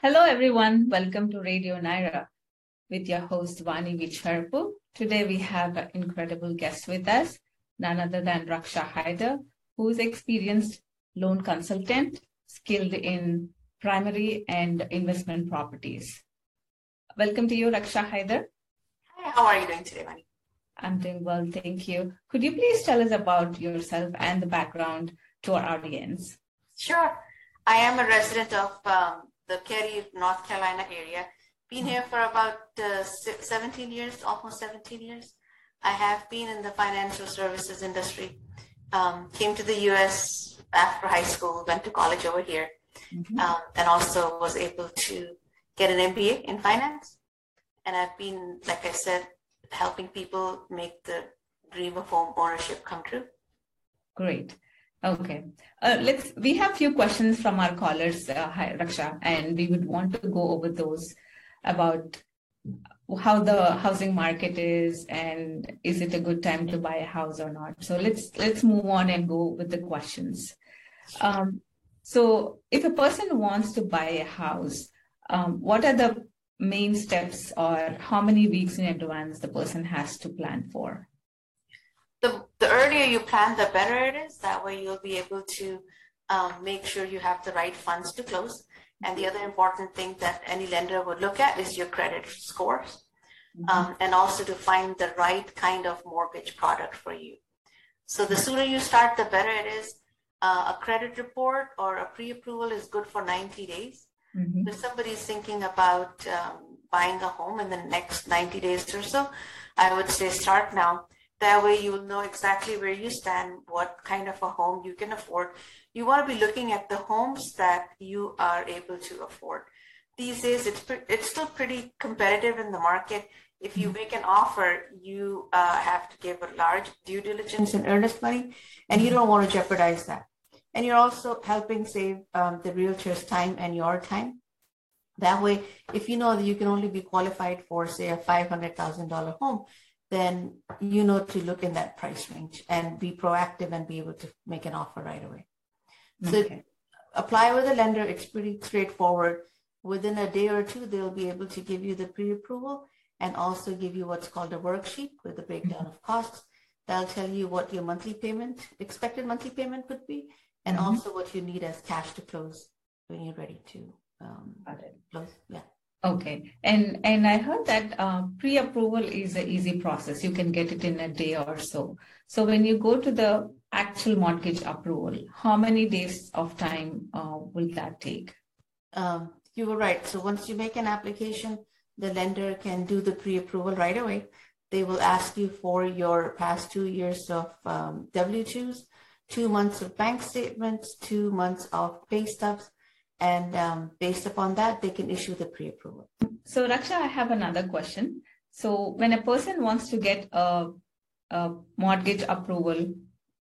Hello, everyone. Welcome to Radio Nyra with your host, Vani Vicharapu. Today, we have an incredible guest with us, none other than Rekhshan Hyder, who is experienced loan consultant, skilled in primary and investment properties. Welcome to you, Rekhshan Hyder. Hi, how are you doing today, Vani? I'm doing well, thank you. Could you please tell us about yourself and the background to our audience? Sure. I am a resident of um, the Cary, North Carolina area. Been here for about uh, 17 years, almost 17 years. I have been in the financial services industry. Um, came to the U.S. after high school, went to college over here, mm-hmm. um, and also was able to get an MBA in finance. And I've been, like I said, helping people make the dream of home ownership come true. Great. Okay. Uh, let's. We have few questions from our callers, uh, hi, Rekhshan, and we would want to go over those about how the housing market is and is it a good time to buy a house or not. So let's let's move on and go with the questions. Um, so if a person wants to buy a house, um, what are the main steps or how many weeks in advance the person has to plan for? The, the earlier you plan, the better it is. That way you'll be able to um, make sure you have the right funds to close. And the other important thing that any lender would look at is your credit scores mm-hmm. um, and also to find the right kind of mortgage product for you. So the sooner you start, the better it is. Uh, a credit report or a pre-approval is good for 90 days. Mm-hmm. If somebody is thinking about um, buying a home in the next 90 days or so, I would say start now that way you will know exactly where you stand, what kind of a home you can afford. You want to be looking at the homes that you are able to afford. These days, it's, it's still pretty competitive in the market. If you make an offer, you uh, have to give a large due diligence and earnest money, and you don't want to jeopardize that. And you're also helping save um, the realtor's time and your time. That way, if you know that you can only be qualified for, say, a $500,000 home, then you know to look in that price range and be proactive and be able to make an offer right away. Okay. So apply with a lender. It's pretty straightforward. Within a day or two, they'll be able to give you the pre-approval and also give you what's called a worksheet with a breakdown of costs. That'll tell you what your monthly payment, expected monthly payment would be, and mm-hmm. also what you need as cash to close when you're ready to um, close. Yeah. Okay. And and I heard that uh, pre-approval is an easy process. You can get it in a day or so. So when you go to the actual mortgage approval, how many days of time uh, will that take? Um, you were right. So once you make an application, the lender can do the pre-approval right away. They will ask you for your past two years of um, W-2s, two months of bank statements, two months of pay stubs, and um, based upon that, they can issue the pre-approval. So, Rekhshan, I have another question. So, when a person wants to get a, a mortgage approval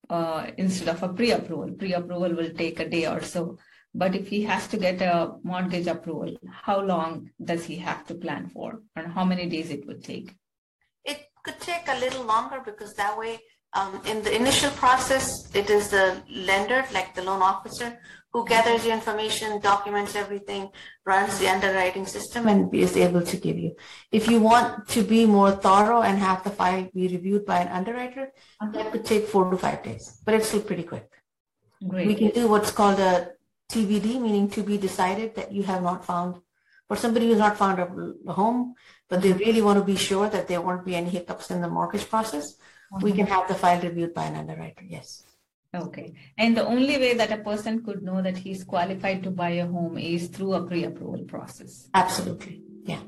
uh, instead of a pre-approval, pre-approval will take a day or so. But if he has to get a mortgage approval, how long does he have to plan for, and how many days it would take? It could take a little longer because that way um, in the initial process, it is the lender, like the loan officer, who gathers the information, documents everything, runs the underwriting system, and is able to give you. If you want to be more thorough and have the file be reviewed by an underwriter, uh-huh. that could take four to five days, but it's still pretty quick. Great. We can do what's called a TBD, meaning to be decided that you have not found, for somebody who's not found a home, but they uh-huh. really want to be sure that there won't be any hiccups in the mortgage process we uh-huh. can have the file reviewed by an underwriter. Yes. Okay. And the only way that a person could know that he's qualified to buy a home is through a pre-approval process. Absolutely. Yeah.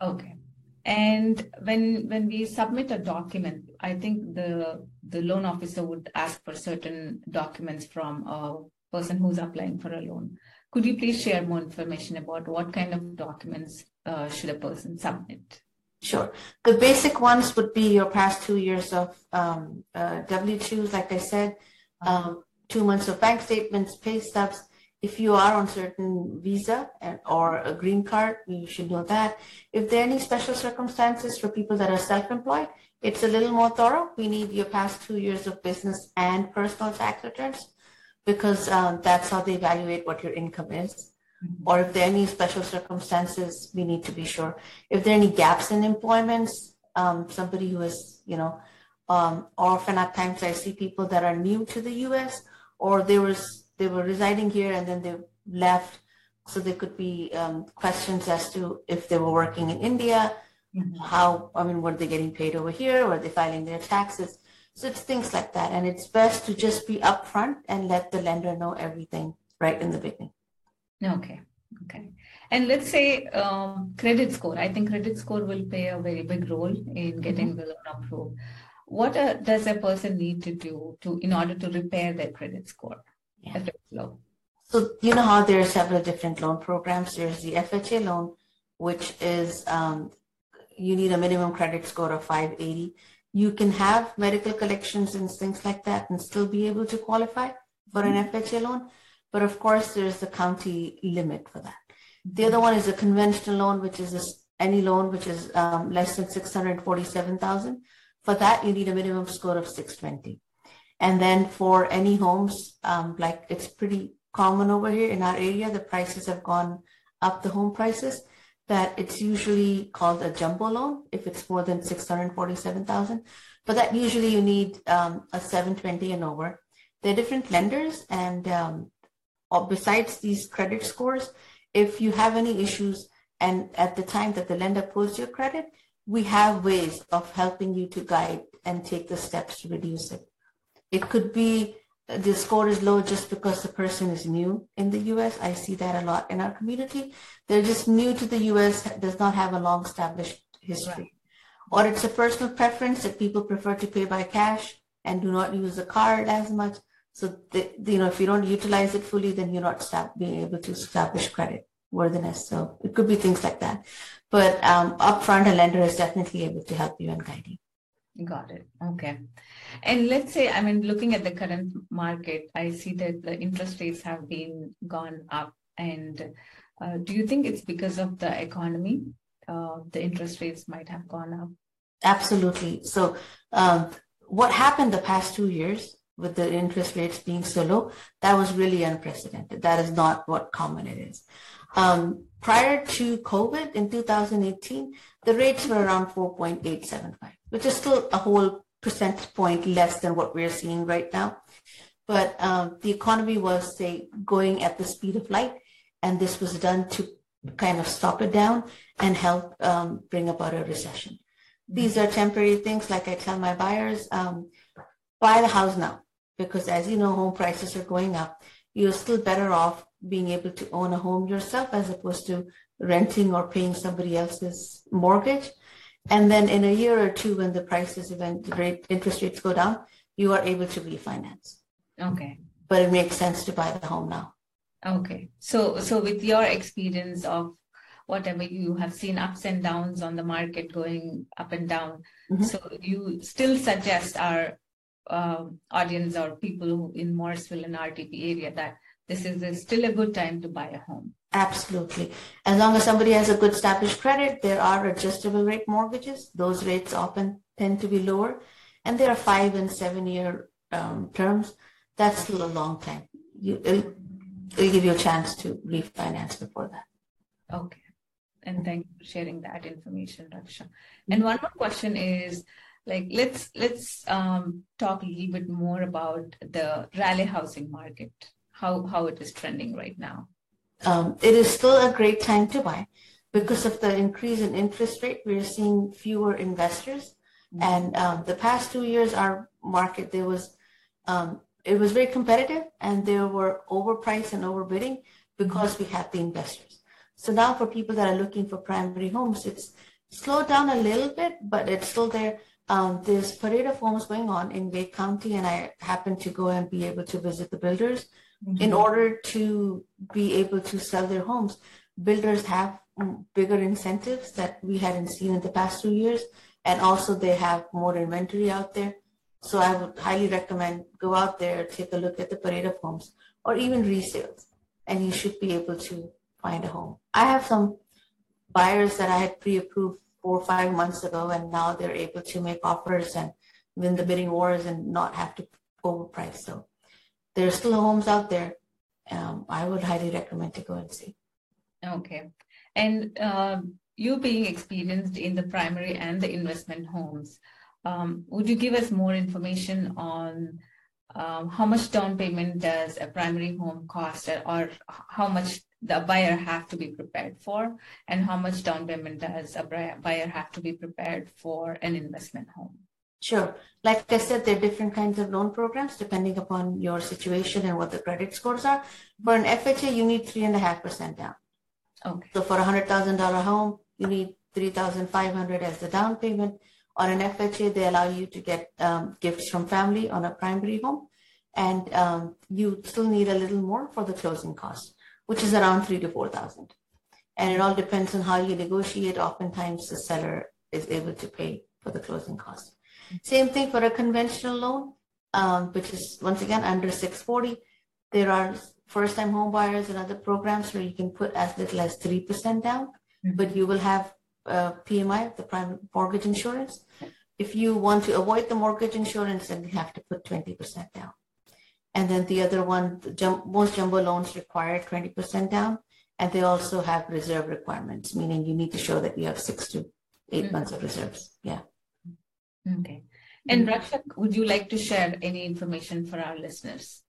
Okay. And when when we submit a document, I think the the loan officer would ask for certain documents from a person who's applying for a loan. Could you please share more information about what kind of documents uh, should a person submit? Sure. The basic ones would be your past two years of um, uh, W-2s, like I said, um, two months of bank statements, pay stubs. If you are on certain visa and, or a green card, you should know that. If there are any special circumstances for people that are self-employed, it's a little more thorough. We need your past two years of business and personal tax returns because um, that's how they evaluate what your income is. Mm-hmm. Or if there are any special circumstances, we need to be sure. If there are any gaps in employments, um, somebody who is, you know, um, often at times I see people that are new to the U.S. or they was they were residing here and then they left, so there could be um, questions as to if they were working in India, mm-hmm. how I mean, were they getting paid over here? Were they filing their taxes? So it's things like that, and it's best to just be upfront and let the lender know everything right in the beginning. Okay. Okay. And let's say um, credit score. I think credit score will play a very big role in getting mm-hmm. the loan approved. What uh, does a person need to do to in order to repair their credit score yeah. if it's low? So you know how there are several different loan programs. There's the FHA loan, which is um, you need a minimum credit score of 580. You can have medical collections and things like that and still be able to qualify for an mm-hmm. FHA loan. But of course, there's the county limit for that. The other one is a conventional loan, which is a, any loan which is um, less than 647,000. For that, you need a minimum score of 620. And then for any homes, um, like it's pretty common over here in our area, the prices have gone up, the home prices, that it's usually called a jumbo loan if it's more than 647,000. But that usually you need um, a 720 and over. There are different lenders and um, besides these credit scores, if you have any issues and at the time that the lender pulls your credit, we have ways of helping you to guide and take the steps to reduce it. It could be uh, the score is low just because the person is new in the US. I see that a lot in our community. They're just new to the US, does not have a long established history. Right. Or it's a personal preference that people prefer to pay by cash and do not use a card as much. So, the, you know, if you don't utilize it fully, then you're not being able to establish credit worthiness. So it could be things like that. But um, upfront, a lender is definitely able to help you and guide you. Got it. Okay. And let's say, I mean, looking at the current market, I see that the interest rates have been gone up. And uh, do you think it's because of the economy? Uh, the interest rates might have gone up. Absolutely. So, um, what happened the past two years with the interest rates being so low, that was really unprecedented. That is not what common it is. Um, prior to COVID in 2018, the rates were around 4.875, which is still a whole percentage point less than what we're seeing right now. But um, the economy was, say, going at the speed of light, and this was done to kind of stop it down and help um, bring about a recession. These are temporary things, like I tell my buyers, um, buy the house now, because as you know, home prices are going up. You're still better off being able to own a home yourself as opposed to renting or paying somebody else's mortgage. And then in a year or two, when the prices, when the rate, interest rates go down, you are able to refinance. Okay. But it makes sense to buy the home now. Okay. So, so with your experience of whatever you have seen ups and downs on the market going up and down, mm-hmm. so you still suggest our uh, audience or people who in Morrisville and RTP area that this is still a good time to buy a home. Absolutely. As long as somebody has a good established credit, there are adjustable rate mortgages. Those rates often tend to be lower. And there are five and seven year um, terms. That's still a long time. You, it'll, it'll give you a chance to refinance before that. Okay. And thank you for sharing that information, Rekhshan. And one more question is, like let's let's um, talk a little bit more about the Raleigh housing market how how it is trending right now? Um, it is still a great time to buy because of the increase in interest rate. We're seeing fewer investors, mm-hmm. and um, the past two years, our market there was um, it was very competitive, and there were overpriced and overbidding because we had the investors. So now, for people that are looking for primary homes, it's slowed down a little bit, but it's still there. Um, there's parade of homes going on in Wake County, and I happened to go and be able to visit the builders. Mm-hmm. In order to be able to sell their homes, builders have bigger incentives that we hadn't seen in the past two years, and also they have more inventory out there. So I would highly recommend go out there, take a look at the parade of homes, or even resales, and you should be able to find a home. I have some buyers that I had pre-approved four or five months ago, and now they're able to make offers and win the bidding wars and not have to overprice. So there's still homes out there. Um, I would highly recommend to go and see. Okay. And uh, you being experienced in the primary and the investment homes, um, would you give us more information on um, how much down payment does a primary home cost or how much the buyer have to be prepared for and how much down payment does a buyer have to be prepared for an investment home? Sure. Like I said, there are different kinds of loan programs depending upon your situation and what the credit scores are. For an FHA, you need three and a half percent down. Okay. So for a hundred thousand dollar home, you need three thousand five hundred as the down payment. On an FHA, they allow you to get um, gifts from family on a primary home, and um, you still need a little more for the closing costs, which is around three to four thousand. And it all depends on how you negotiate. Oftentimes, the seller is able to pay for the closing costs. Same thing for a conventional loan, um, which is once again under 640. There are first-time home buyers and other programs where you can put as little as three percent down, mm-hmm. but you will have uh, PMI, the prime mortgage insurance. If you want to avoid the mortgage insurance, then you have to put 20% down. And then the other one, the jum- most jumbo loans require 20% down, and they also have reserve requirements, meaning you need to show that you have six to 8 mm-hmm. months of reserves. Yeah. Okay. And mm-hmm. Would you like to share any information for our listeners?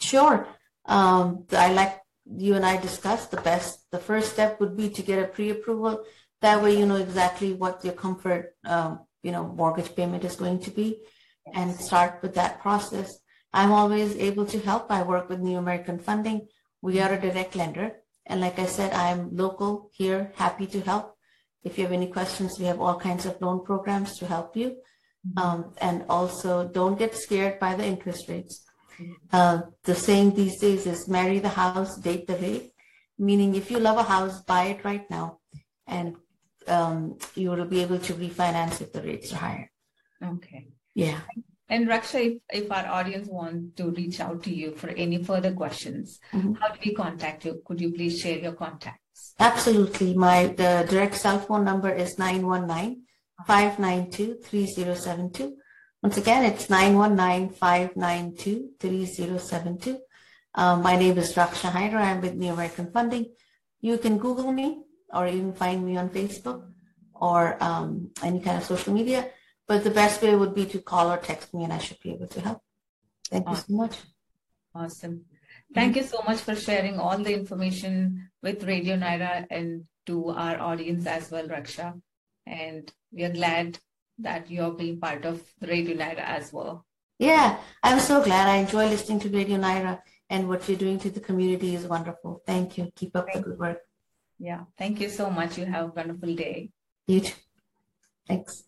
Sure. Um, I like you and I discussed the best. The first step would be to get a pre-approval that way, you know exactly what your comfort, um, you know, mortgage payment is going to be, and start with that process. I'm always able to help. I work with New American Funding. We are a direct lender, and like I said, I'm local here, happy to help. If you have any questions, we have all kinds of loan programs to help you. Mm-hmm. Um, and also, don't get scared by the interest rates. Mm-hmm. Uh, the saying these days is marry the house, date the rate. Meaning, if you love a house, buy it right now and um, you will be able to refinance if the rates are higher. Okay. Yeah. And Rekhshan, if, if our audience want to reach out to you for any further questions, mm-hmm. how do we contact you? Could you please share your contacts? Absolutely. My the direct cell phone number is 919-592-3072. Once again, it's 919-592-3072. Um, my name is Rekhshan Hyder. I'm with New American Funding. You can Google me or even find me on Facebook or um, any kind of social media. But the best way would be to call or text me, and I should be able to help. Thank awesome. you so much. Awesome. Thank you so much for sharing all the information with Radio Nyra and to our audience as well, Rekhshan. And we are glad that you're being part of Radio Nyra as well. Yeah, I'm so glad. I enjoy listening to Radio Nyra and what you're doing to the community is wonderful. Thank you. Keep up Thank the good work. Yeah. Thank you so much. You have a wonderful day. You too. Thanks.